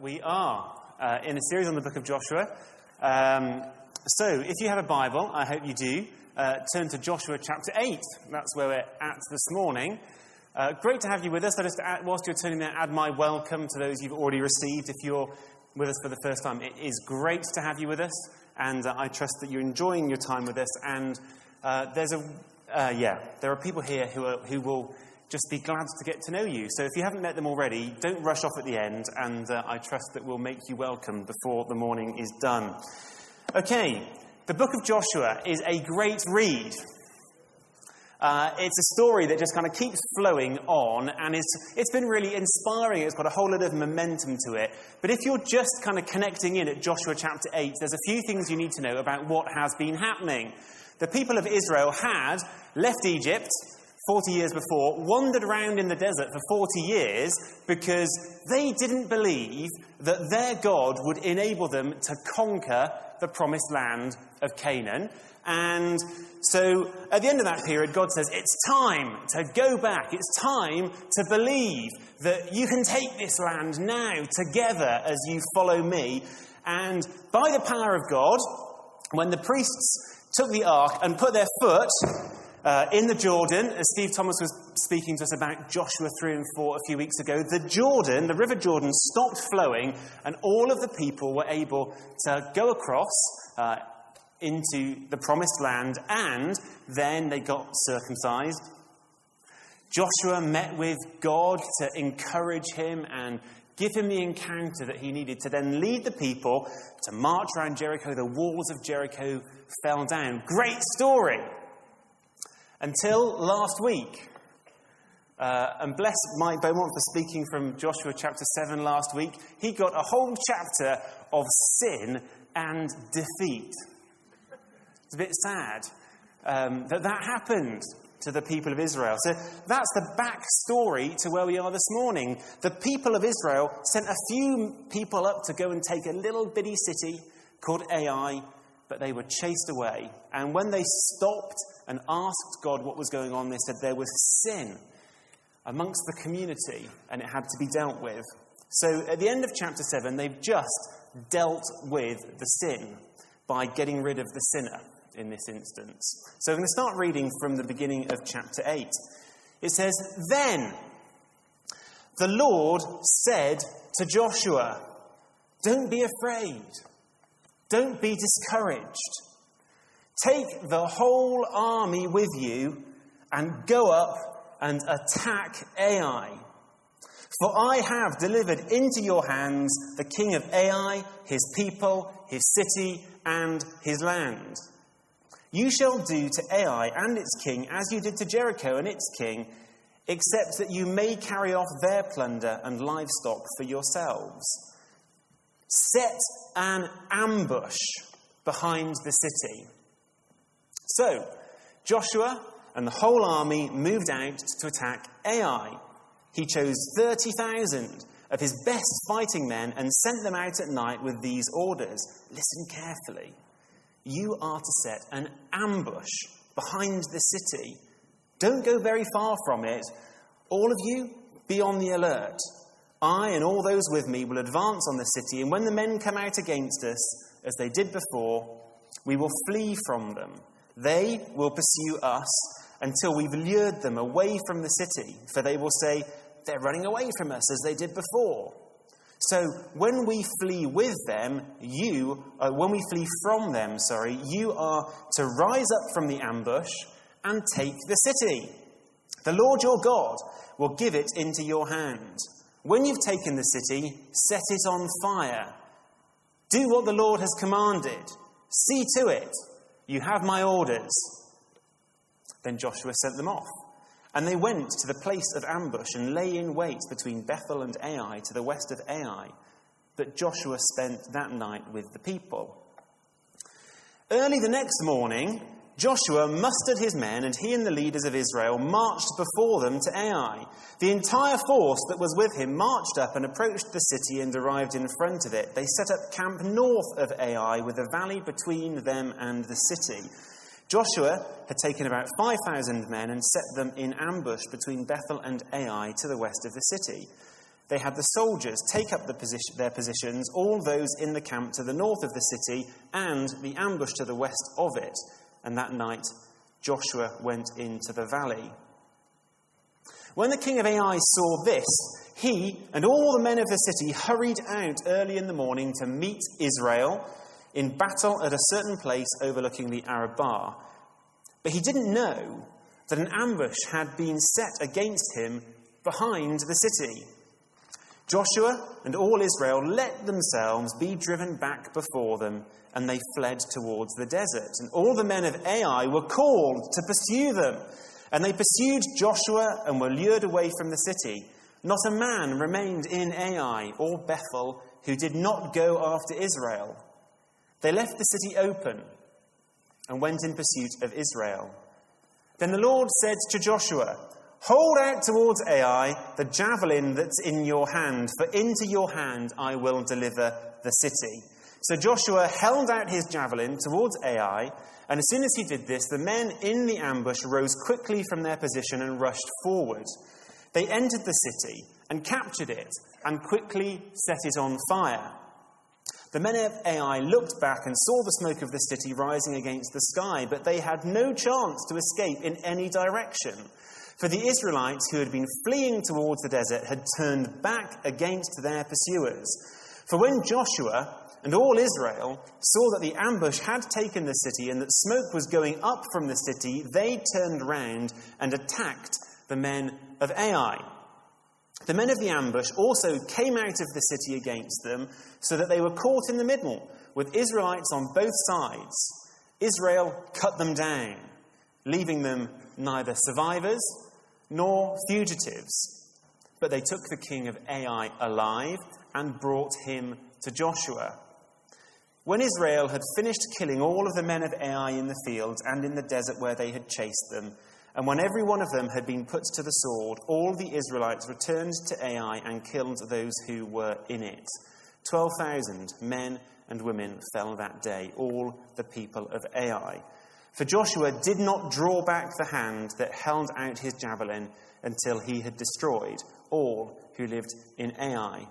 we are uh, in a series on the book of Joshua. Um, so, if you have a Bible, I hope you do, uh, turn to Joshua chapter 8. That's where we're at this morning. Uh, great to have you with us. I just, add, whilst you're turning there, add my welcome to those you've already received. If you're with us for the first time, it is great to have you with us, and uh, I trust that you're enjoying your time with us. And uh, there's a, uh, yeah, there are people here who, are, who will just be glad to get to know you. So if you haven't met them already, don't rush off at the end, and uh, I trust that we'll make you welcome before the morning is done. Okay, the book of Joshua is a great read. Uh, it's a story that just kind of keeps flowing on, and it's, it's been really inspiring. It's got a whole lot of momentum to it. But if you're just kind of connecting in at Joshua chapter 8, there's a few things you need to know about what has been happening. The people of Israel had left Egypt, 40 years before, wandered around in the desert for 40 years because they didn't believe that their God would enable them to conquer the promised land of Canaan. And so at the end of that period, God says, It's time to go back. It's time to believe that you can take this land now together as you follow me. And by the power of God, when the priests took the ark and put their foot uh, in the Jordan, as Steve Thomas was speaking to us about Joshua 3 and 4 a few weeks ago, the Jordan, the River Jordan, stopped flowing, and all of the people were able to go across uh, into the promised land, and then they got circumcised. Joshua met with God to encourage him and give him the encounter that he needed to then lead the people to march around Jericho. The walls of Jericho fell down. Great story until last week. Uh, and bless Mike Beaumont for speaking from Joshua chapter 7 last week. He got a whole chapter of sin and defeat. It's a bit sad um, that that happened to the people of Israel. So that's the backstory to where we are this morning. The people of Israel sent a few people up to go and take a little bitty city called Ai, but they were chased away. And when they stopped and asked God what was going on, they said there was sin amongst the community and it had to be dealt with. So at the end of chapter 7, they've just dealt with the sin by getting rid of the sinner in this instance. So I'm going to start reading from the beginning of chapter 8. It says, Then the Lord said to Joshua, Don't be afraid, don't be discouraged. Take the whole army with you and go up and attack Ai. For I have delivered into your hands the king of Ai, his people, his city, and his land. You shall do to Ai and its king as you did to Jericho and its king, except that you may carry off their plunder and livestock for yourselves. Set an ambush behind the city so, Joshua and the whole army moved out to attack Ai. He chose 30,000 of his best fighting men and sent them out at night with these orders Listen carefully. You are to set an ambush behind the city. Don't go very far from it. All of you, be on the alert. I and all those with me will advance on the city, and when the men come out against us, as they did before, we will flee from them. They will pursue us until we've lured them away from the city, for they will say, They're running away from us as they did before. So when we flee with them, you, uh, when we flee from them, sorry, you are to rise up from the ambush and take the city. The Lord your God will give it into your hand. When you've taken the city, set it on fire. Do what the Lord has commanded. See to it you have my orders. Then Joshua sent them off. And they went to the place of ambush and lay in wait between Bethel and Ai to the west of Ai. But Joshua spent that night with the people. Early the next morning, Joshua mustered his men, and he and the leaders of Israel marched before them to Ai. The entire force that was with him marched up and approached the city and arrived in front of it. They set up camp north of Ai, with a valley between them and the city. Joshua had taken about 5,000 men and set them in ambush between Bethel and Ai to the west of the city. they had the soldiers take up the position, their positions, all those in the camp to the north of the city, and the ambush to the west of it. And that night, Joshua went into the valley. When the king of Ai saw this, he and all the men of the city hurried out early in the morning to meet Israel in battle at a certain place overlooking the Arabah. But he didn't know that an ambush had been set against him behind the city. Joshua and all Israel let themselves be driven back before them, and they fled towards the desert. And all the men of Ai were called to pursue them. And they pursued Joshua and were lured away from the city. Not a man remained in Ai or Bethel who did not go after Israel. They left the city open and went in pursuit of Israel. Then the Lord said to Joshua, Hold out towards Ai the javelin that's in your hand, for into your hand I will deliver the city. So Joshua held out his javelin towards Ai, and as soon as he did this, the men in the ambush rose quickly from their position and rushed forward. They entered the city and captured it and quickly set it on fire. The men of Ai looked back and saw the smoke of the city rising against the sky, but they had no chance to escape in any direction. For the Israelites who had been fleeing towards the desert had turned back against their pursuers. For when Joshua and all Israel saw that the ambush had taken the city and that smoke was going up from the city, they turned round and attacked the men of Ai. The men of the ambush also came out of the city against them, so that they were caught in the middle, with Israelites on both sides. Israel cut them down, leaving them neither survivors nor fugitives. But they took the king of Ai alive and brought him to Joshua. When Israel had finished killing all of the men of Ai in the fields and in the desert where they had chased them, and when every one of them had been put to the sword, all the Israelites returned to Ai and killed those who were in it. 12,000 men and women fell that day, all the people of Ai. For Joshua did not draw back the hand that held out his javelin until he had destroyed all who lived in Ai.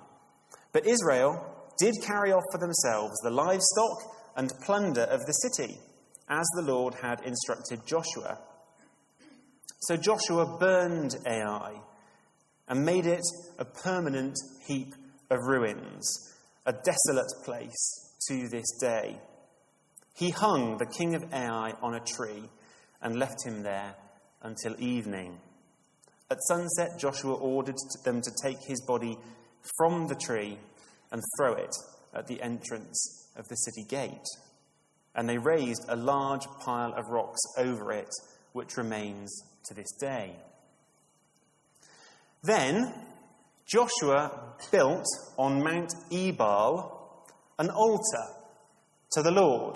But Israel did carry off for themselves the livestock and plunder of the city, as the Lord had instructed Joshua. So Joshua burned Ai and made it a permanent heap of ruins, a desolate place to this day. He hung the king of Ai on a tree and left him there until evening. At sunset, Joshua ordered them to take his body from the tree and throw it at the entrance of the city gate. And they raised a large pile of rocks over it, which remains to this day. Then Joshua built on Mount Ebal an altar to the Lord,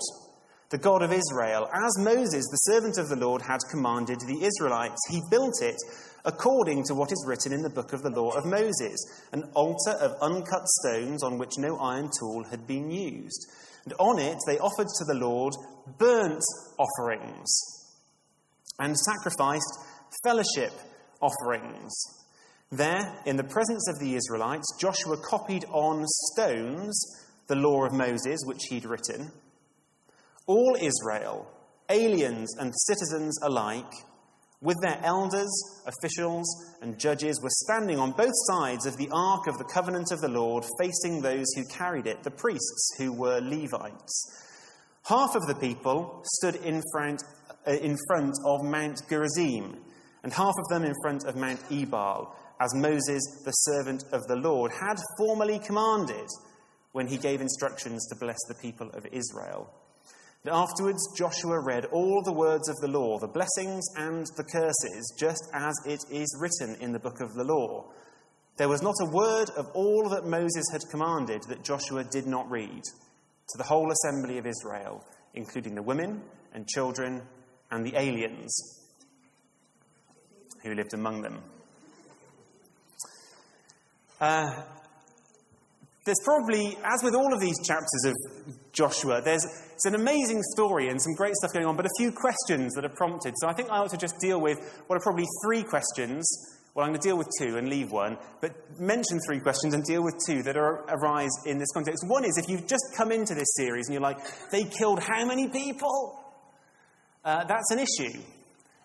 the God of Israel, as Moses, the servant of the Lord, had commanded the Israelites. He built it according to what is written in the book of the law of Moses, an altar of uncut stones on which no iron tool had been used. And on it they offered to the Lord burnt offerings and sacrificed fellowship offerings. There, in the presence of the Israelites, Joshua copied on stones the law of Moses, which he'd written. All Israel, aliens and citizens alike, with their elders, officials, and judges, were standing on both sides of the ark of the covenant of the Lord, facing those who carried it, the priests who were Levites. Half of the people stood in front, uh, in front of Mount Gerizim, and half of them in front of Mount Ebal, as Moses, the servant of the Lord, had formerly commanded when he gave instructions to bless the people of Israel. Afterwards, Joshua read all the words of the law, the blessings and the curses, just as it is written in the book of the law. There was not a word of all that Moses had commanded that Joshua did not read to the whole assembly of Israel, including the women and children and the aliens who lived among them. Uh, there's probably, as with all of these chapters of Joshua, there's it's an amazing story and some great stuff going on, but a few questions that are prompted. So I think I ought to just deal with what are probably three questions Well, I'm going to deal with two and leave one, but mention three questions and deal with two that are, arise in this context. One is if you've just come into this series and you're like, they killed how many people? Uh, that's an issue.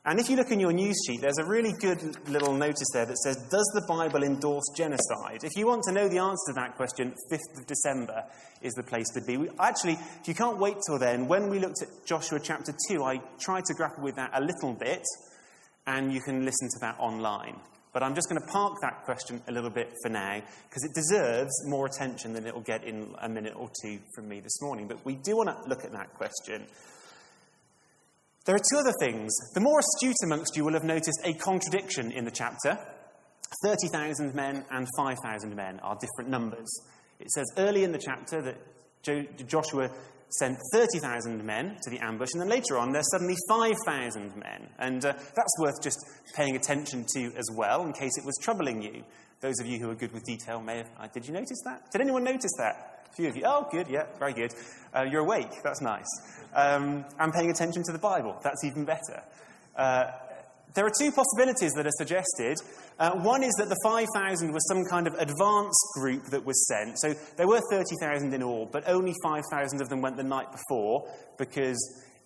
And if you look in your news sheet, there's a really good little notice there that says, Does the Bible endorse genocide? If you want to know the answer to that question, 5th of December is the place to be. We, actually, if you can't wait till then, when we looked at Joshua chapter 2, I tried to grapple with that a little bit, and you can listen to that online. But I'm just going to park that question a little bit for now, because it deserves more attention than it will get in a minute or two from me this morning. But we do want to look at that question. There are two other things. The more astute amongst you will have noticed a contradiction in the chapter. 30,000 men and 5,000 men are different numbers. It says early in the chapter that Joshua sent 30,000 men to the ambush, and then later on there's suddenly 5,000 men. And uh, that's worth just paying attention to as well, in case it was troubling you. Those of you who are good with detail may have. Uh, did you notice that? Did anyone notice that? A few of you. Oh, good, yeah, very good. Uh, you're awake, that's nice um, and paying attention to the Bible. That's even better. Uh, there are two possibilities that are suggested. Uh, one is that the 5,000 was some kind of advance group that was sent. So there were 30,000 in all, but only 5,000 of them went the night before because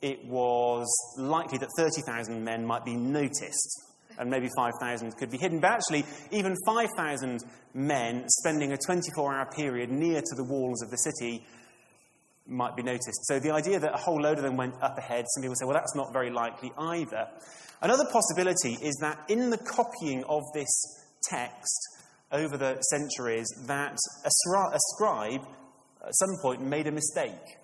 it was likely that 30,000 men might be noticed and maybe 5,000 could be hidden. But actually, even 5,000 men spending a 24 hour period near to the walls of the city might be noticed. So the idea that a whole load of them went up ahead, some people say, well, that's not very likely either. Another possibility is that in the copying of this text over the centuries, that a scribe at some point made a mistake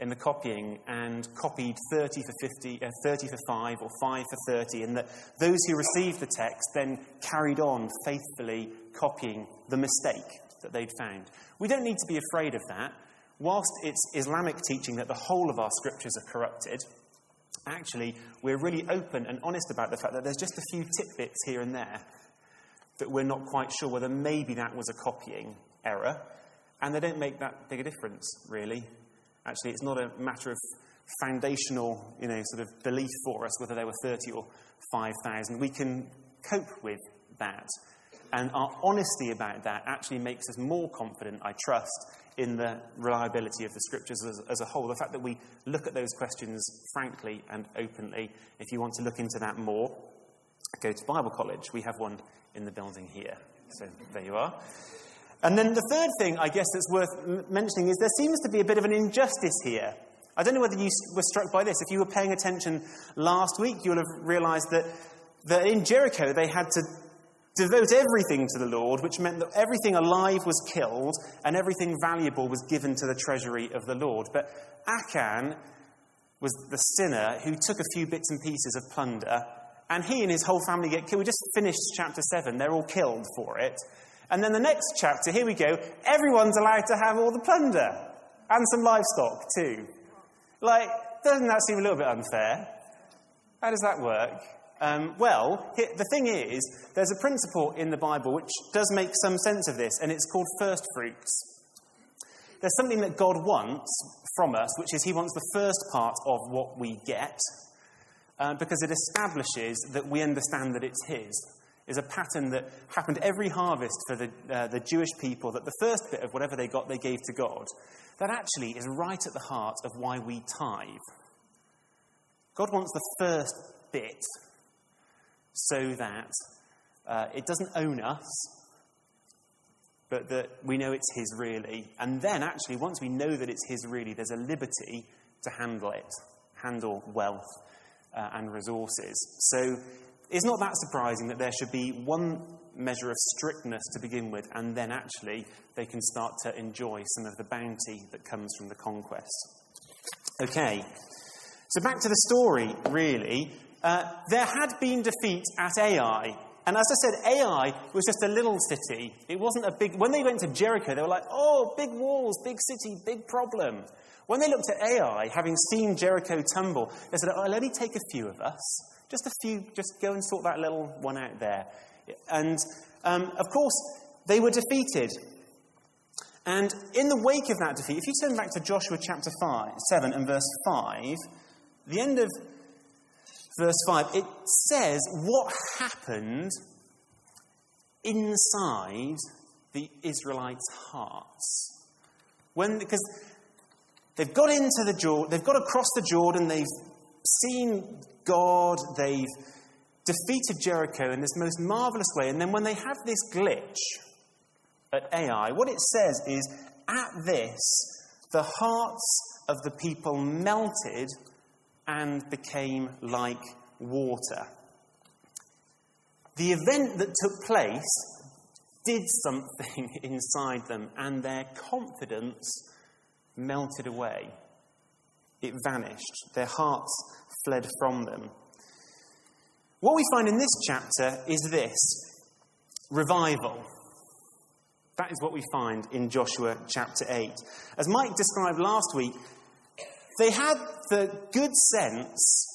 in the copying and copied 30 for 50, uh, 30 for 5 or 5 for 30, and that those who received the text then carried on faithfully copying the mistake that they'd found. We don't need to be afraid of that whilst it's Islamic teaching that the whole of our scriptures are corrupted, actually, we're really open and honest about the fact that there's just a few tidbits here and there that we're not quite sure whether maybe that was a copying error. And they don't make that big a difference, really. Actually, it's not a matter of foundational, you know, sort of belief for us whether there were 30 or 5,000. We can cope with that. And our honesty about that actually makes us more confident, I trust, in the reliability of the scriptures as, as, a whole. The fact that we look at those questions frankly and openly. If you want to look into that more, go to Bible College. We have one in the building here. So there you are. And then the third thing, I guess, that's worth mentioning is there seems to be a bit of an injustice here. I don't know whether you were struck by this. If you were paying attention last week, you'll have realized that, that in Jericho they had to devote everything to the Lord, which meant that everything alive was killed and everything valuable was given to the treasury of the Lord. But Achan was the sinner who took a few bits and pieces of plunder, and he and his whole family get killed. We just finished chapter 7, they're all killed for it. And then the next chapter, here we go, everyone's allowed to have all the plunder and some livestock too. Like, doesn't that seem a little bit unfair? How does that work? Um, well, the thing is, there's a principle in the Bible which does make some sense of this, and it's called first fruits. There's something that God wants from us, which is He wants the first part of what we get, uh, because it establishes that we understand that it's His. Is a pattern that happened every harvest for the, uh, the Jewish people, that the first bit of whatever they got, they gave to God. That actually is right at the heart of why we tithe. God wants the first bit so that uh, it doesn't own us, but that we know it's His really. And then, actually, once we know that it's His really, there's a liberty to handle it, handle wealth uh, and resources. So it's not that surprising that there should be one measure of strictness to begin with, and then actually they can start to enjoy some of the bounty that comes from the conquest. Okay, so back to the story, really. Uh, there had been defeat at Ai. And as I said, Ai was just a little city. It wasn't a big. When they went to Jericho, they were like, oh, big walls, big city, big problem. When they looked at Ai, having seen Jericho tumble, they said, oh, let me take a few of us. Just a few, just go and sort that little one out there. And um, of course, they were defeated. And in the wake of that defeat, if you turn back to Joshua chapter 5, 7 and verse 5, the end of verse 5, it says what happened inside the Israelites' hearts. When, because they've got into the Jordan, they've got across the Jordan, they've seen God, they've defeated Jericho in this most marvelous way, and then when they have this glitch at Ai, what it says is, at this, the hearts of the people melted and became like water. The event that took place did something inside them, and their confidence melted away. It vanished. Their hearts fled from them. What we find in this chapter is this revival. That is what we find in Joshua chapter 8. As Mike described last week, they had the good sense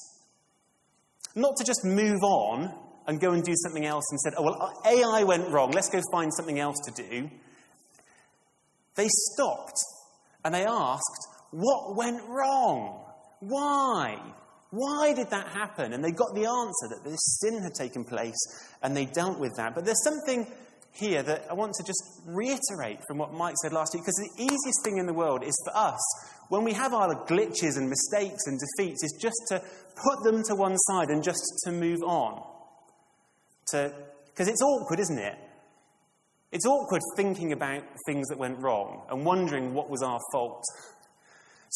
not to just move on and go and do something else and said, oh, well, Ai went wrong, let's go find something else to do. They stopped and they asked, what went wrong? Why? Why did that happen? And they got the answer that this sin had taken place and they dealt with that. But there's something here that I want to just reiterate from what Mike said last week, because the easiest thing in the world is for us, when we have our glitches and mistakes and defeats, is just to put them to one side and just to move on. Because it's awkward, isn't it? It's awkward thinking about things that went wrong and wondering what was our fault.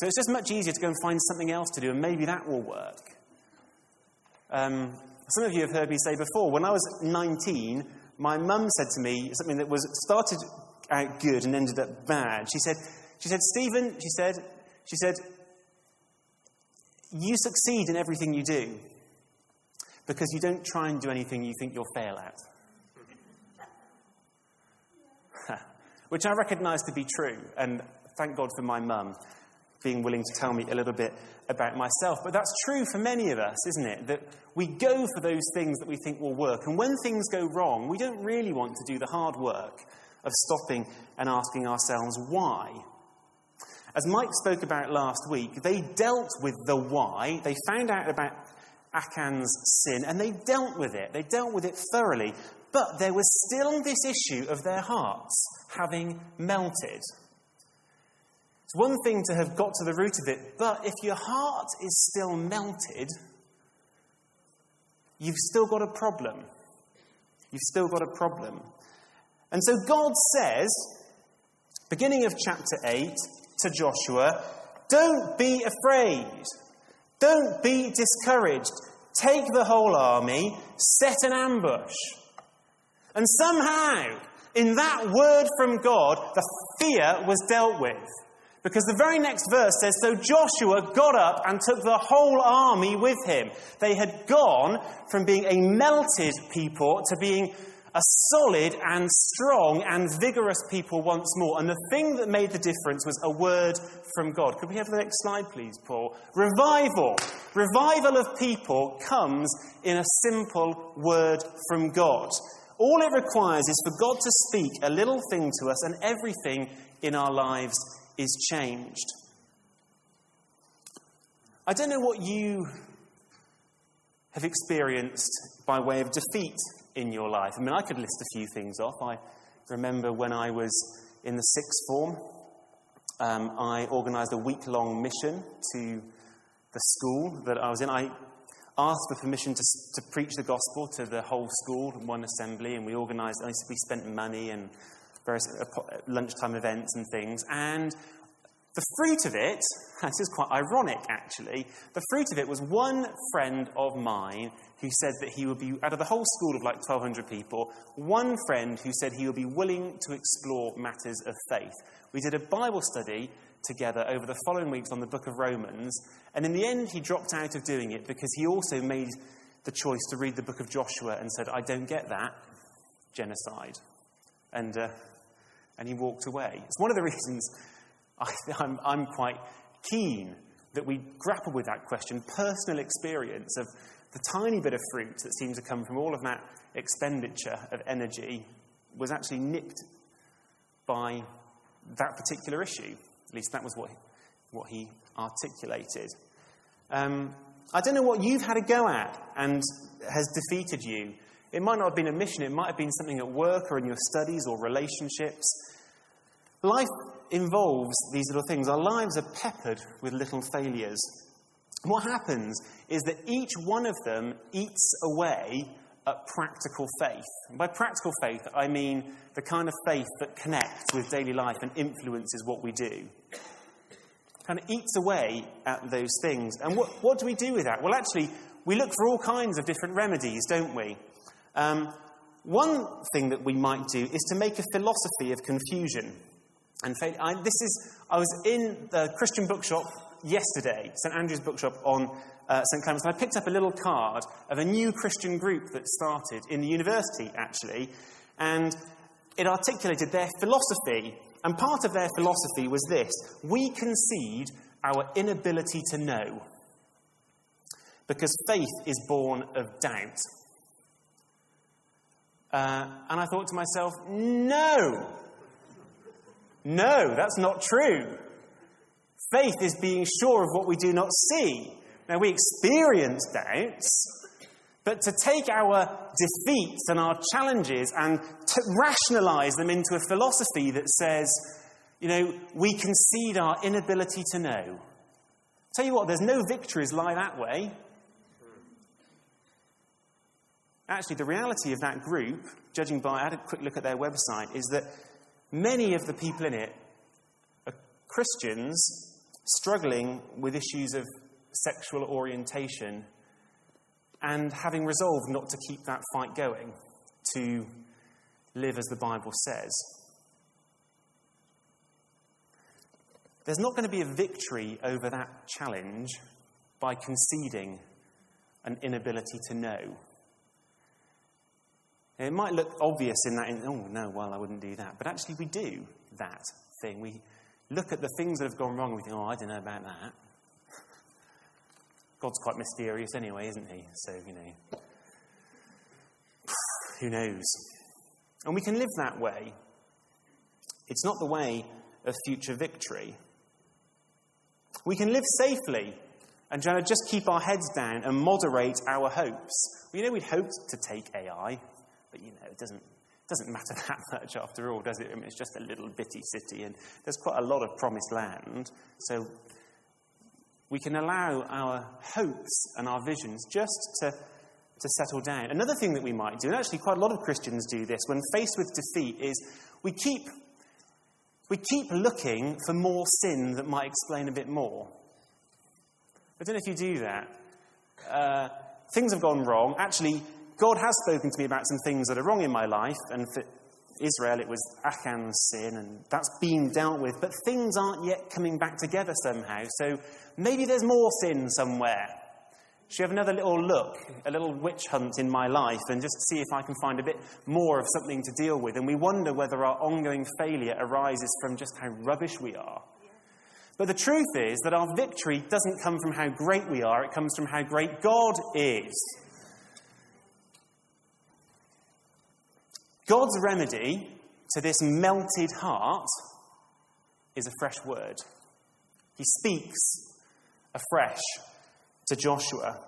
So it's just much easier to go and find something else to do, and maybe that will work. Um, some of you have heard me say before, when I was 19, my mum said to me something that was started out good and ended up bad. She said, she said, Stephen, she said, she said, you succeed in everything you do because you don't try and do anything you think you'll fail at. Which I recognize to be true, and thank God for my mum being willing to tell me a little bit about myself. But that's true for many of us, isn't it? That we go for those things that we think will work. And when things go wrong, we don't really want to do the hard work of stopping and asking ourselves why. As Mike spoke about last week, they dealt with the why. They found out about Achan's sin and they dealt with it. They dealt with it thoroughly. But there was still this issue of their hearts having melted. It's one thing to have got to the root of it, but if your heart is still melted, you've still got a problem. You've still got a problem. And so God says, beginning of chapter 8, to Joshua, Don't be afraid. Don't be discouraged. Take the whole army, set an ambush. And somehow, in that word from God, the fear was dealt with. Because the very next verse says, So Joshua got up and took the whole army with him. They had gone from being a melted people to being a solid and strong and vigorous people once more. And the thing that made the difference was a word from God. Could we have the next slide, please, Paul? Revival. Revival of people comes in a simple word from God. All it requires is for God to speak a little thing to us, and everything in our lives is changed. I don't know what you have experienced by way of defeat in your life. I mean, I could list a few things off. I remember when I was in the sixth form, um, I organised a week long mission to the school that I was in. I asked for permission to, to preach the gospel to the whole school in one assembly, and we organised, we spent money and various lunchtime events and things. And the fruit of it, this is quite ironic actually, the fruit of it was one friend of mine who said that he would be, out of the whole school of like 1,200 people, one friend who said he would be willing to explore matters of faith. We did a Bible study together over the following weeks on the book of Romans, and in the end, he dropped out of doing it because he also made the choice to read the book of Joshua and said, I don't get that. Genocide. And, uh, and he walked away. It's one of the reasons I, I'm, I'm quite keen that we grapple with that question personal experience of the tiny bit of fruit that seemed to come from all of that expenditure of energy was actually nipped by that particular issue. At least that was what, what he articulated. Um, I don't know what you've had a go at and has defeated you It might not have been a mission, it might have been something at work or in your studies or relationships. Life involves these little things. Our lives are peppered with little failures. What happens is that each one of them eats away at practical faith. And by practical faith, I mean the kind of faith that connects with daily life and influences what we do. Kind of eats away at those things. And what, what do we do with that? Well, actually, we look for all kinds of different remedies, don't we? Um, one thing that we might do is to make a philosophy of confusion. And I, this is, I was in the Christian bookshop yesterday, St Andrew's bookshop on uh, St Clements, and I picked up a little card of a new Christian group that started in the university, actually, and it articulated their philosophy. And part of their philosophy was this we concede our inability to know because faith is born of doubt. Uh, and I thought to myself, no, no, that's not true. Faith is being sure of what we do not see. Now, we experience doubts, but to take our defeats and our challenges and to rationalize them into a philosophy that says, you know, we concede our inability to know. Tell you what, there's no victories lie that way. Actually, the reality of that group, judging by, I had a quick look at their website, is that many of the people in it are Christians struggling with issues of sexual orientation and having resolved not to keep that fight going, to live as the Bible says. There's not going to be a victory over that challenge by conceding an inability to know. It might look obvious in that, in, oh no, well, I wouldn't do that. But actually, we do that thing. We look at the things that have gone wrong and we think, oh, I don't know about that. God's quite mysterious anyway, isn't he? So, you know, who knows? And we can live that way. It's not the way of future victory. We can live safely and try to just keep our heads down and moderate our hopes. You know, we'd hoped to take Ai. But you know, it doesn't, doesn't matter that much after all, does it? I mean, it's just a little bitty city, and there's quite a lot of promised land. So we can allow our hopes and our visions just to, to settle down. Another thing that we might do, and actually quite a lot of Christians do this when faced with defeat, is we keep, we keep looking for more sin that might explain a bit more. I don't know if you do that. Uh, things have gone wrong. Actually, God has spoken to me about some things that are wrong in my life, and for Israel, it was Achan's sin, and that's been dealt with, but things aren't yet coming back together somehow. So maybe there's more sin somewhere. Should have another little look, a little witch hunt in my life, and just see if I can find a bit more of something to deal with. And we wonder whether our ongoing failure arises from just how rubbish we are. But the truth is that our victory doesn't come from how great we are, it comes from how great God is. God's remedy to this melted heart is a fresh word. He speaks afresh to Joshua.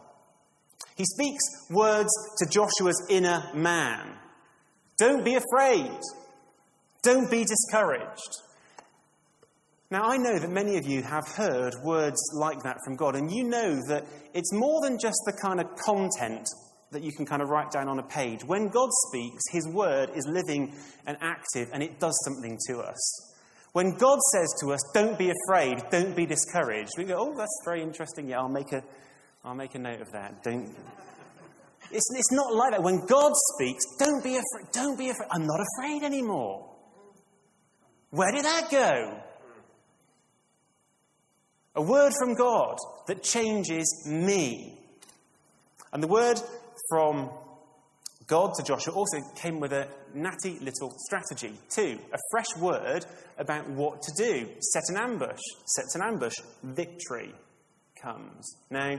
He speaks words to Joshua's inner man. Don't be afraid. Don't be discouraged. Now, I know that many of you have heard words like that from God, and you know that it's more than just the kind of content that you can kind of write down on a page. When God speaks, His word is living and active, and it does something to us. When God says to us, don't be afraid, don't be discouraged, we go, oh, that's very interesting. Yeah, I'll make a, I'll make a note of that. Don't. It's, it's not like that. When God speaks, don't be afraid, don't be afraid. I'm not afraid anymore. Where did that go? A word from God that changes me. And the word from God to Joshua also came with a natty little strategy, too. A fresh word about what to do. Set an ambush. Set an ambush. Victory comes. Now,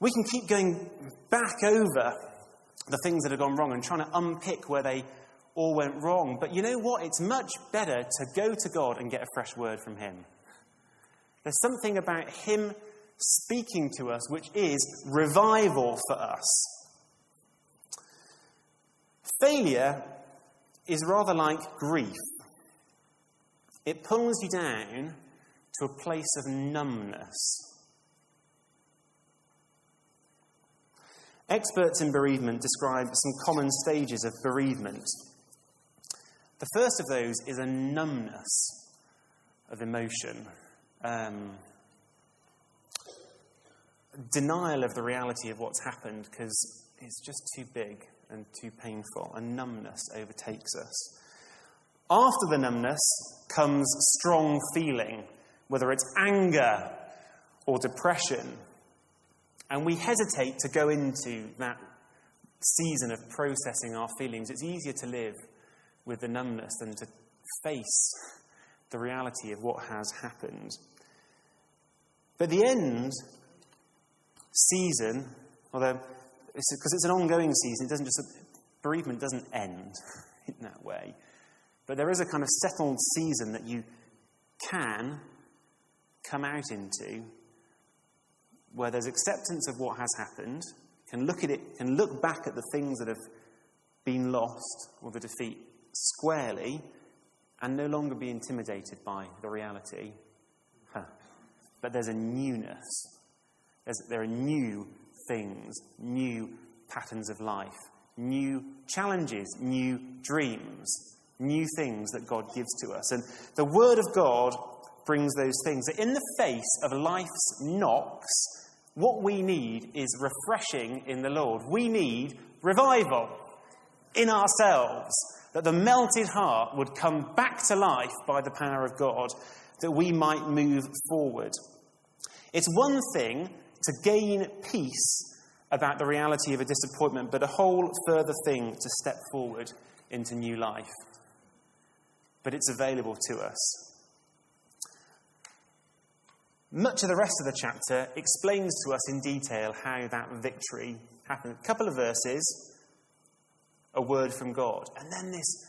we can keep going back over the things that have gone wrong and trying to unpick where they all went wrong. But you know what? It's much better to go to God and get a fresh word from Him. There's something about Him speaking to us, which is revival for us. Failure is rather like grief. It pulls you down to a place of numbness. Experts in bereavement describe some common stages of bereavement. The first of those is a numbness of emotion, um, denial of the reality of what's happened because it's just too big and too painful, and numbness overtakes us. After the numbness comes strong feeling, whether it's anger or depression. And we hesitate to go into that season of processing our feelings. It's easier to live with the numbness than to face the reality of what has happened. But the end season, although because it's an ongoing season, it doesn't just bereavement doesn't end in that way. But there is a kind of settled season that you can come out into where there's acceptance of what has happened, can look at it, can look back at the things that have been lost or the defeat squarely, and no longer be intimidated by the reality. Huh. But there's a newness. There's, there are new things, new patterns of life, new challenges, new dreams, new things that God gives to us. And the Word of God brings those things. In the face of life's knocks, what we need is refreshing in the Lord. We need revival in ourselves, that the melted heart would come back to life by the power of God, that we might move forward. It's one thing to gain peace about the reality of a disappointment, but a whole further thing to step forward into new life. But it's available to us. Much of the rest of the chapter explains to us in detail how that victory happened. A couple of verses, a word from God, and then this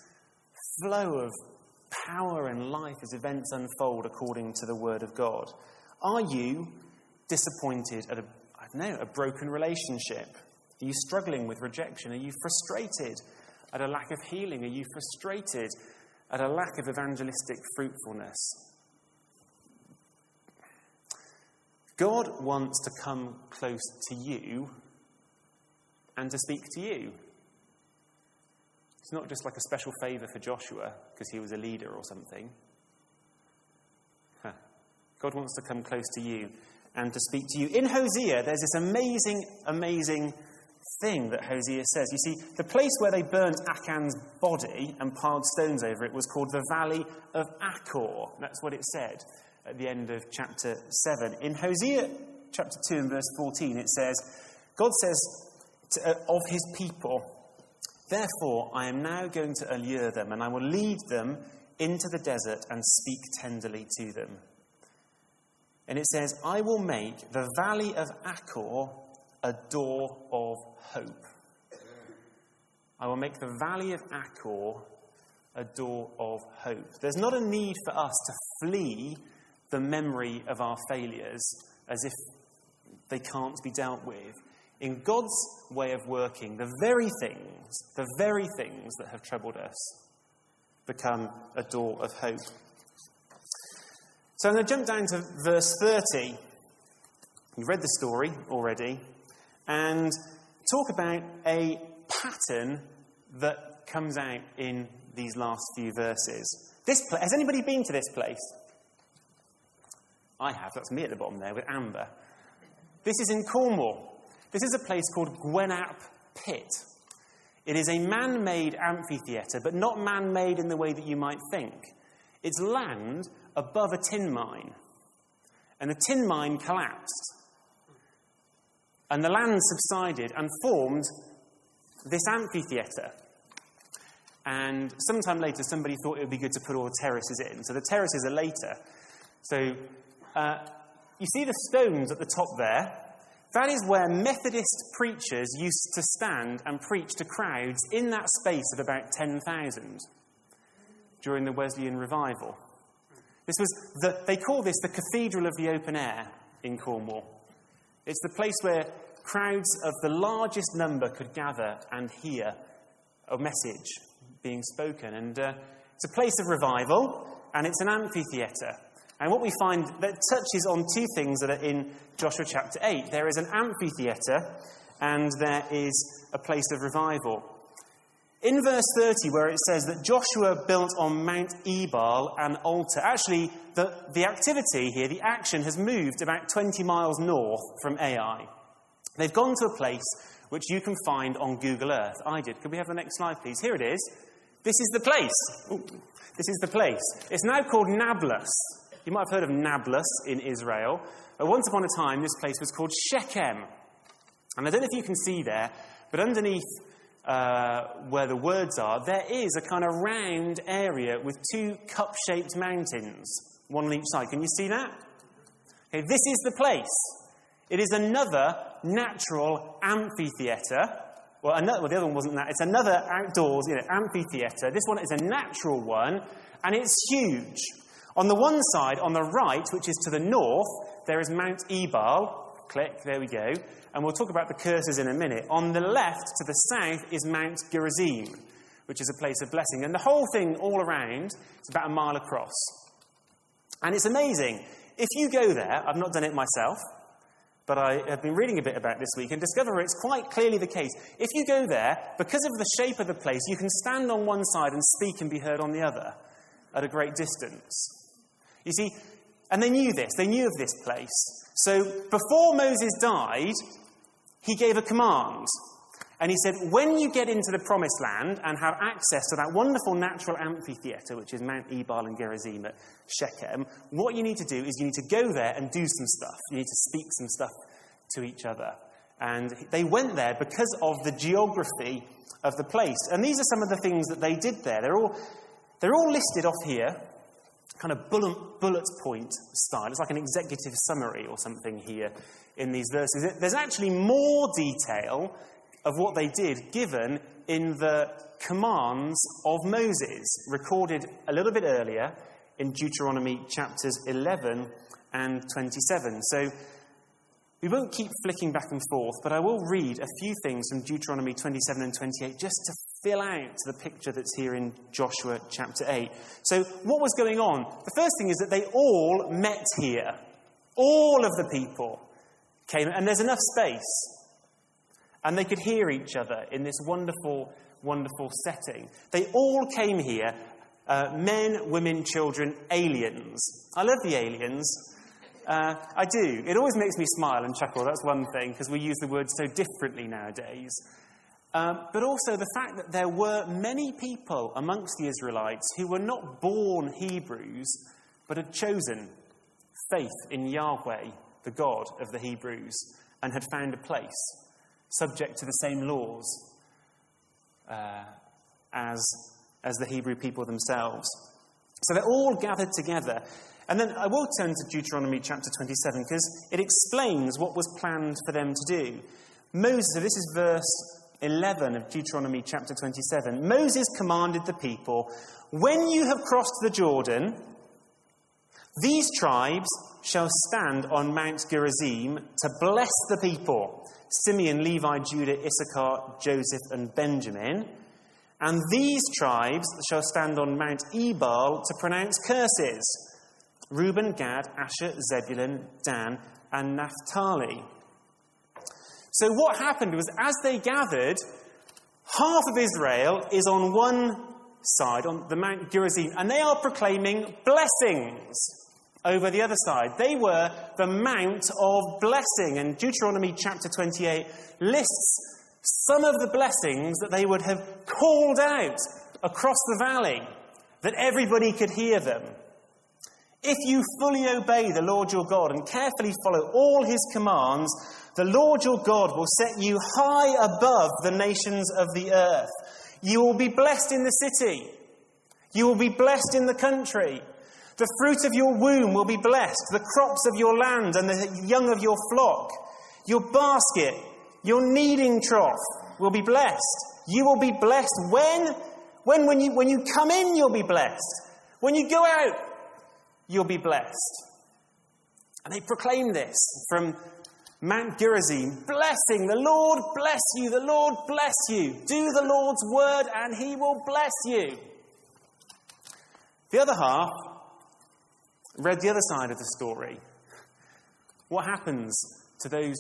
flow of power and life as events unfold according to the word of God. Are you disappointed at a, I don't know, a broken relationship? Are you struggling with rejection? Are you frustrated at a lack of healing? Are you frustrated at a lack of evangelistic fruitfulness? God wants to come close to you and to speak to you. It's not just like a special favour for Joshua because he was a leader or something. Huh. God wants to come close to you and to speak to you. In Hosea, there's this amazing, amazing thing that Hosea says. You see, the place where they burnt Achan's body and piled stones over it was called the Valley of Achor. That's what it said at the end of chapter 7. In Hosea chapter 2 and verse 14, it says, God says to, uh, of his people, Therefore, I am now going to allure them, and I will lead them into the desert and speak tenderly to them. And it says, I will make the valley of Achor a door of hope. I will make the valley of Achor a door of hope. There's not a need for us to flee the memory of our failures as if they can't be dealt with. In God's way of working, the very things, the very things that have troubled us become a door of hope. So I'm going to jump down to verse 30. You've read the story already, and talk about a pattern that comes out in these last few verses. This pla- has anybody been to this place? I have. That's me at the bottom there with Amber. This is in Cornwall. This is a place called Gwennap Pit. It is a man made amphitheatre, but not man made in the way that you might think. It's land above a tin mine. And the tin mine collapsed. And the land subsided and formed this amphitheatre. And sometime later, somebody thought it would be good to put all the terraces in. So the terraces are later. So uh, you see the stones at the top there? That is where Methodist preachers used to stand and preach to crowds in that space of about 10,000 during the Wesleyan revival. This was the, they call this the Cathedral of the Open Air in Cornwall. It's the place where crowds of the largest number could gather and hear a message being spoken. And uh, it's a place of revival, and it's an amphitheatre. And what we find that touches on two things that are in Joshua chapter 8 there is an amphitheatre, and there is a place of revival. In verse 30, where it says that Joshua built on Mount Ebal an altar, actually, the, the activity here, the action, has moved about 20 miles north from Ai. They've gone to a place which you can find on Google Earth. I did. Could we have the next slide, please? Here it is. This is the place. Ooh, this is the place. It's now called Nablus. You might have heard of Nablus in Israel. But once upon a time, this place was called Shechem. And I don't know if you can see there, but underneath uh, where the words are, there is a kind of round area with two cup shaped mountains, one on each side. Can you see that? Okay, this is the place. It is another natural amphitheatre. Well, another, well, the other one wasn't that. It's another outdoors you know, amphitheatre. This one is a natural one, and it's huge. On the one side, on the right, which is to the north, there is Mount Ebal. Click, there we go and we'll talk about the curses in a minute. On the left, to the south, is Mount Gerizim, which is a place of blessing. And the whole thing, all around, is about a mile across. And it's amazing. If you go there, I've not done it myself, but I have been reading a bit about this week and discover it's quite clearly the case. If you go there, because of the shape of the place, you can stand on one side and speak and be heard on the other at a great distance. You see, and they knew this, they knew of this place. So before Moses died, he gave a command. And he said, when you get into the promised land and have access to that wonderful natural amphitheatre, which is Mount Ebal and Gerizim at Shechem, what you need to do is you need to go there and do some stuff. You need to speak some stuff to each other. And they went there because of the geography of the place. And these are some of the things that they did there. They're all, they're all listed off here, kind of bullet, bullet point style. It's like an executive summary or something here in these verses. There's actually more detail of what they did given in the commands of Moses, recorded a little bit earlier in Deuteronomy chapters 11 and 27. So we won't keep flicking back and forth, but I will read a few things from Deuteronomy 27 and 28 just to fill out the picture that's here in Joshua chapter 8. So, what was going on? The first thing is that they all met here. All of the people came, and there's enough space. And they could hear each other in this wonderful, wonderful setting. They all came here uh, men, women, children, aliens. I love the aliens. Uh, I do. It always makes me smile and chuckle. That's one thing, because we use the word so differently nowadays. Um, but also the fact that there were many people amongst the Israelites who were not born Hebrews, but had chosen faith in Yahweh the God of the Hebrews, and had found a place subject to the same laws uh, as, as the Hebrew people themselves. So they're all gathered together. And then I will turn to Deuteronomy chapter 27 because it explains what was planned for them to do. Moses, so this is verse 11 of Deuteronomy chapter 27. Moses commanded the people, When you have crossed the Jordan, these tribes shall stand on Mount Gerizim to bless the people Simeon, Levi, Judah, Issachar, Joseph, and Benjamin. And these tribes shall stand on Mount Ebal to pronounce curses Reuben, Gad, Asher, Zebulun, Dan, and Naphtali. So, what happened was as they gathered, half of Israel is on one side, on the Mount Gerizim, and they are proclaiming blessings over the other side. They were the Mount of Blessing. And Deuteronomy chapter 28 lists some of the blessings that they would have called out across the valley, that everybody could hear them. If you fully obey the Lord your God and carefully follow all his commands, the Lord your God will set you high above the nations of the earth. You will be blessed in the city. You will be blessed in the country. The fruit of your womb will be blessed, the crops of your land and the young of your flock. Your basket, your kneading trough will be blessed. You will be blessed when? When, when, you, when you come in, you'll be blessed. When you go out, you'll be blessed. And they proclaim this from Mount Gerizim, blessing, the Lord bless you, the Lord bless you. Do the Lord's word and he will bless you. The other half read the other side of the story. What happens to those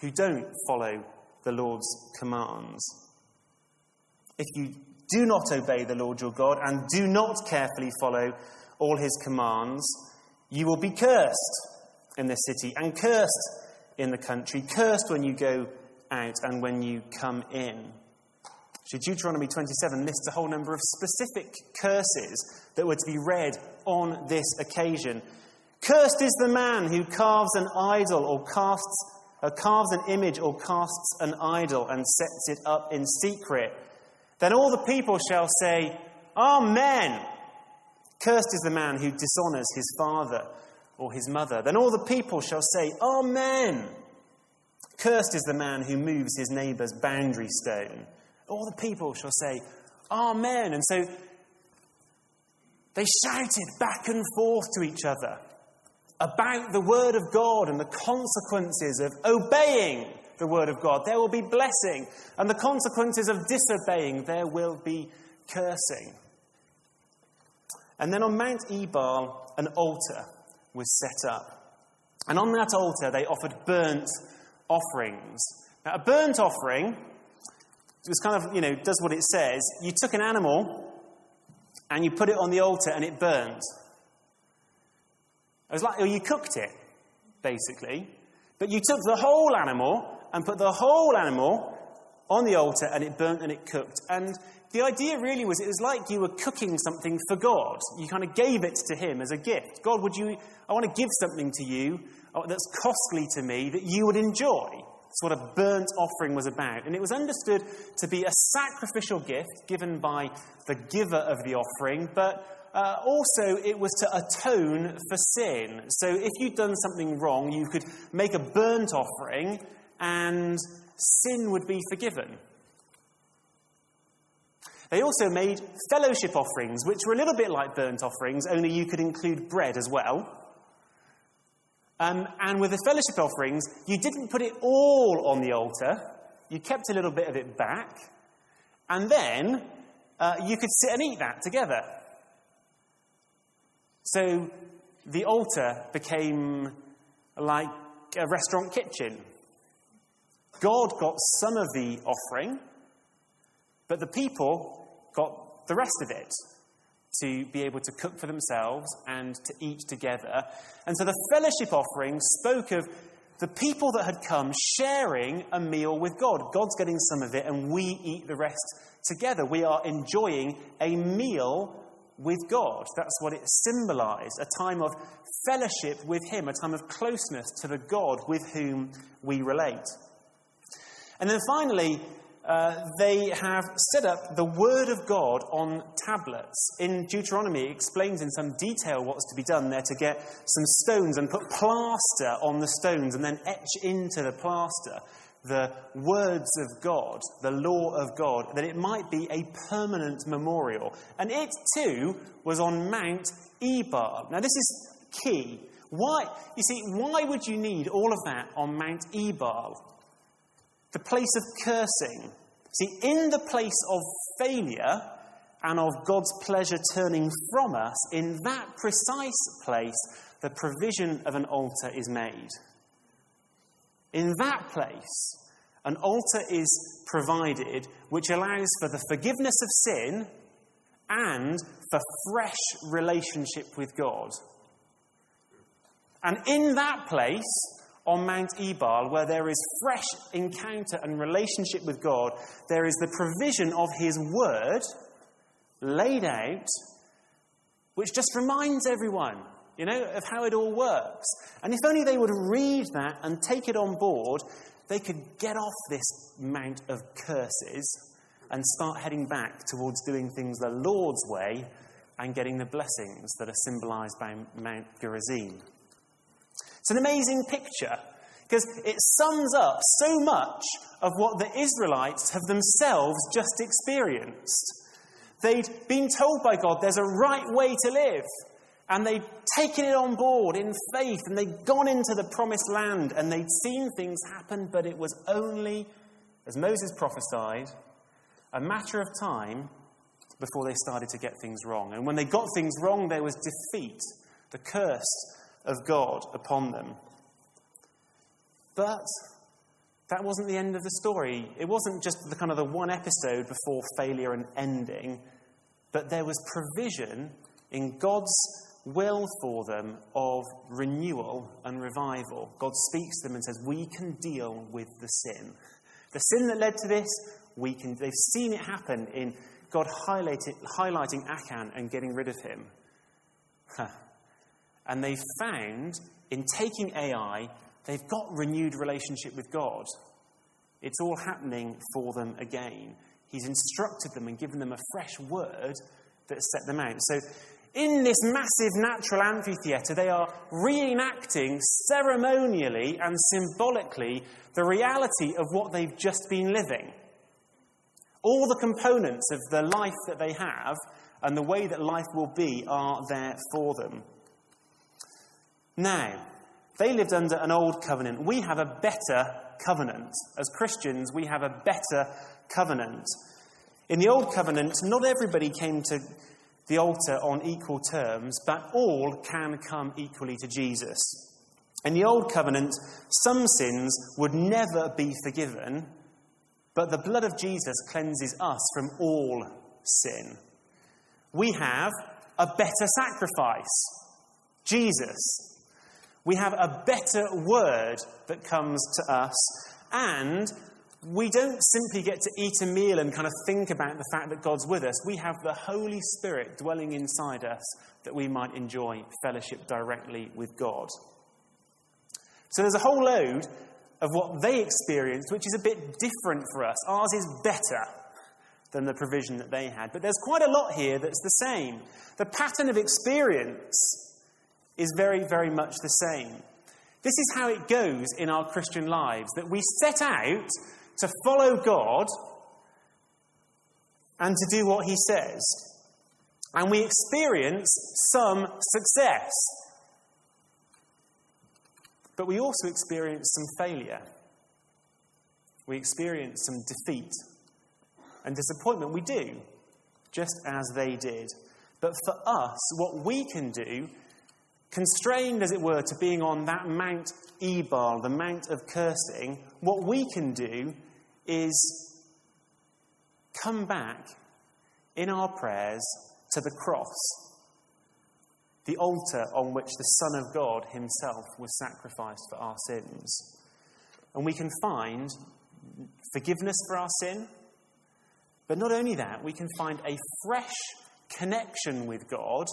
who don't follow the Lord's commands? If you do not obey the Lord your God and do not carefully follow all his commands, you will be cursed in this city and cursed in the country, cursed when you go out and when you come in. So Deuteronomy 27 lists a whole number of specific curses that were to be read on this occasion. Cursed is the man who carves an idol or casts, uh, carves an image or casts an idol and sets it up in secret. Then all the people shall say, Amen. Cursed is the man who dishonors his father or his mother. Then all the people shall say, Amen. Cursed is the man who moves his neighbour's boundary stone. All the people shall say, Amen. And so they shouted back and forth to each other about the word of God and the consequences of obeying the word of God. There will be blessing, and the consequences of disobeying, there will be cursing. And then on Mount Ebal, an altar was set up. And on that altar, they offered burnt offerings. Now, a burnt offering was kind of, you know, does what it says. You took an animal and you put it on the altar and it burnt. It was like, or you cooked it, basically. But you took the whole animal and put the whole animal on the altar and it burnt and it cooked. And the idea really was it was like you were cooking something for God. You kind of gave it to Him as a gift. God, would you, I want to give something to you uh, that's costly to me that you would enjoy. That's what a burnt offering was about. And it was understood to be a sacrificial gift given by the giver of the offering, but uh, also it was to atone for sin. So if you'd done something wrong, you could make a burnt offering and sin would be forgiven. They also made fellowship offerings, which were a little bit like burnt offerings, only you could include bread as well. Um, and with the fellowship offerings, you didn't put it all on the altar, you kept a little bit of it back, and then uh, you could sit and eat that together. So the altar became like a restaurant kitchen. God got some of the offering, but the people got the rest of it to be able to cook for themselves and to eat together. And so the fellowship offering spoke of the people that had come sharing a meal with God. God's getting some of it, and we eat the rest together. We are enjoying a meal with God. That's what it symbolized a time of fellowship with Him, a time of closeness to the God with whom we relate. And then finally, uh, they have set up the Word of God on tablets. In Deuteronomy, it explains in some detail what's to be done there to get some stones and put plaster on the stones and then etch into the plaster the words of God, the law of God, that it might be a permanent memorial. And it too was on Mount Ebal. Now, this is key. Why? You see, why would you need all of that on Mount Ebal? The place of cursing. See, in the place of failure and of God's pleasure turning from us, in that precise place, the provision of an altar is made. In that place, an altar is provided which allows for the forgiveness of sin and for fresh relationship with God. And in that place, on Mount Ebal, where there is fresh encounter and relationship with God, there is the provision of His Word laid out, which just reminds everyone, you know, of how it all works. And if only they would read that and take it on board, they could get off this mount of curses and start heading back towards doing things the Lord's way and getting the blessings that are symbolized by Mount Gerizim. It's an amazing picture because it sums up so much of what the Israelites have themselves just experienced. They'd been told by God there's a right way to live, And they'd taken it on board in faith and they'd gone into the promised land and they'd seen things happen, but it was only, as Moses prophesied, a matter of time before they started to get things wrong. And when they got things wrong, there was defeat, the curse of God upon them. But that wasn't the end of the story. It wasn't just the kind of the one episode before failure and ending, but there was provision in God's will for them of renewal and revival. God speaks to them and says, We can deal with the sin. The sin that led to this, we can, they've seen it happen in God highlighting Achan and getting rid of him. And they found in taking Ai, they've got renewed relationship with God. It's all happening for them again. He's instructed them and given them a fresh word that set them out. So, in this massive natural amphitheatre, they are reenacting ceremonially and symbolically the reality of what they've just been living. All the components of the life that they have and the way that life will be are there for them. Now, they lived under an old covenant. We have a better covenant. As Christians, we have a better covenant. In the old covenant, not everybody came to the altar on equal terms, but all can come equally to Jesus. In the old covenant, some sins would never be forgiven, but the blood of Jesus cleanses us from all sin. We have a better sacrifice Jesus. We have a better word that comes to us, and we don't simply get to eat a meal and kind of think about the fact that God's with us. We have the Holy Spirit dwelling inside us that we might enjoy fellowship directly with God. So there's a whole load of what they experienced, which is a bit different for us. Ours is better than the provision that they had. But there's quite a lot here that's the same. The pattern of experience is very, very much the same. This is how it goes in our Christian lives that we set out to follow God and to do what He says. And we experience some success. But we also experience some failure. We experience some defeat and disappointment. We do, just as they did. But for us, what we can do, constrained as it were to being on that Mount Ebal, the Mount of Cursing, what we can do is come back in our prayers to the cross, the altar on which the Son of God himself was sacrificed for our sins. And we can find forgiveness for our sin, but not only that, we can find a fresh connection with God.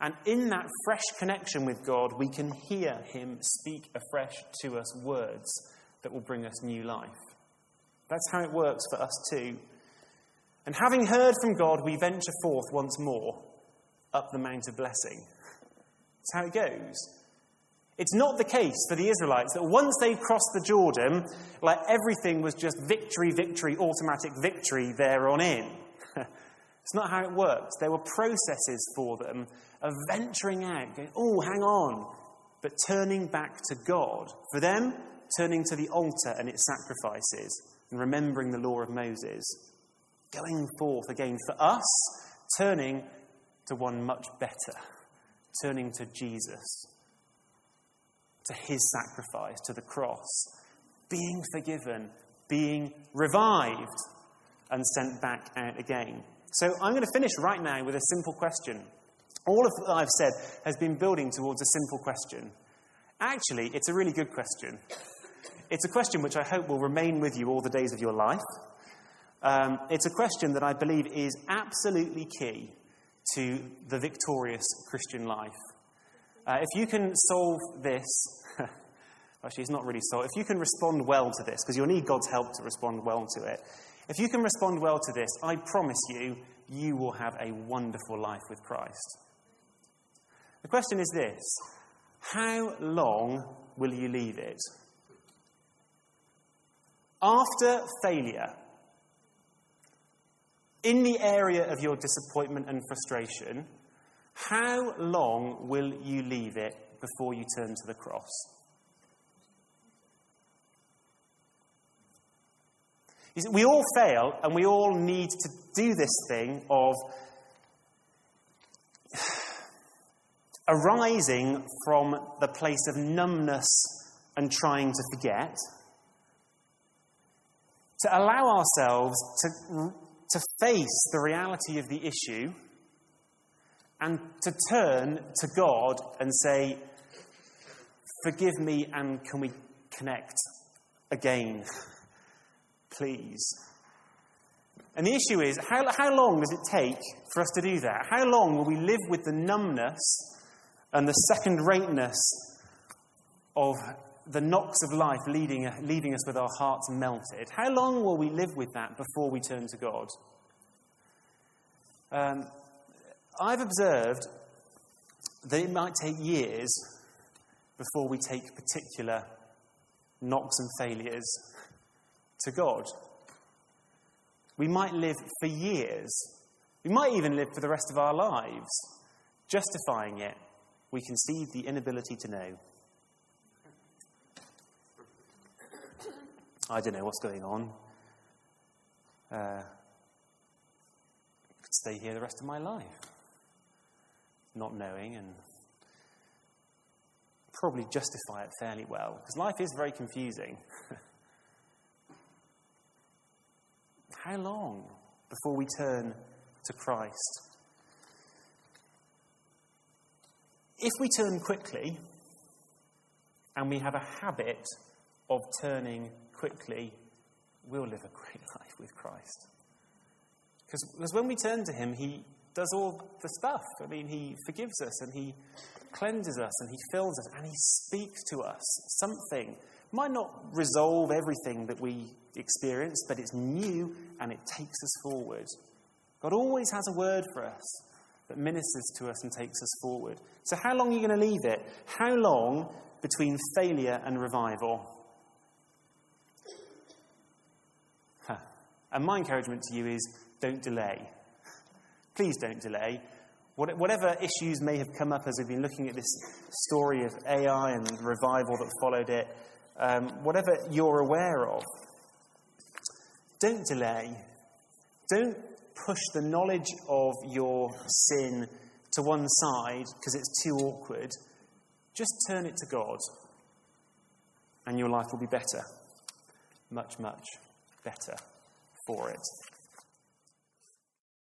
And in that fresh connection with God, we can hear Him speak afresh to us words that will bring us new life. That's how it works for us too. And having heard from God, we venture forth once more up the Mount of Blessing. That's how it goes. It's not the case for the Israelites that once they crossed the Jordan, like everything was just victory, victory, automatic victory there on in. it's not how it works. There were processes for them of venturing out, going, oh, hang on, but turning back to God. For them, turning to the altar and its sacrifices and remembering the law of Moses. Going forth again for us, turning to one much better, turning to Jesus, to his sacrifice, to the cross, being forgiven, being revived, and sent back out again. So I'm going to finish right now with a simple question. All of what I've said has been building towards a simple question. Actually, it's a really good question. It's a question which I hope will remain with you all the days of your life. Um, it's a question that I believe is absolutely key to the victorious Christian life. Uh, if you can solve this, actually, it's not really solved. If you can respond well to this, because you'll need God's help to respond well to it. If you can respond well to this, I promise you, you will have a wonderful life with Christ. The question is this How long will you leave it? After failure, in the area of your disappointment and frustration, How long will you leave it before you turn to the cross? We all fail, and we all need to do this thing of arising from the place of numbness and trying to forget, to allow ourselves to, to face the reality of the issue and to turn to God and say, Forgive me, and can we connect again, please? And the issue is how, how long does it take for us to do that? How long will we live with the numbness and the second rateness of the knocks of life leading, leaving us with our hearts melted? How long will we live with that before we turn to God? Um, I've observed that it might take years before we take particular knocks and failures to God. We might live for years. We might even live for the rest of our lives, justifying it. We concede the inability to know. I don't know what's going on. Uh, I could stay here the rest of my life, not knowing and probably justify it fairly well, because life is very confusing. How long before we turn to Christ? If we turn quickly and we have a habit of turning quickly, we'll live a great life with Christ. Because when we turn to Him, He does all the stuff. I mean, He forgives us and He cleanses us and He fills us and He speaks to us something. Might not resolve everything that we experience, but it's new and it takes us forward. God always has a word for us that ministers to us and takes us forward. So, how long are you going to leave it? How long between failure and revival? Huh. And my encouragement to you is don't delay. Please don't delay. Whatever issues may have come up as we've been looking at this story of Ai and revival that followed it, um, whatever you're aware of, don't delay. Don't push the knowledge of your sin to one side because it's too awkward. Just turn it to God, and your life will be better. Much, much better for it.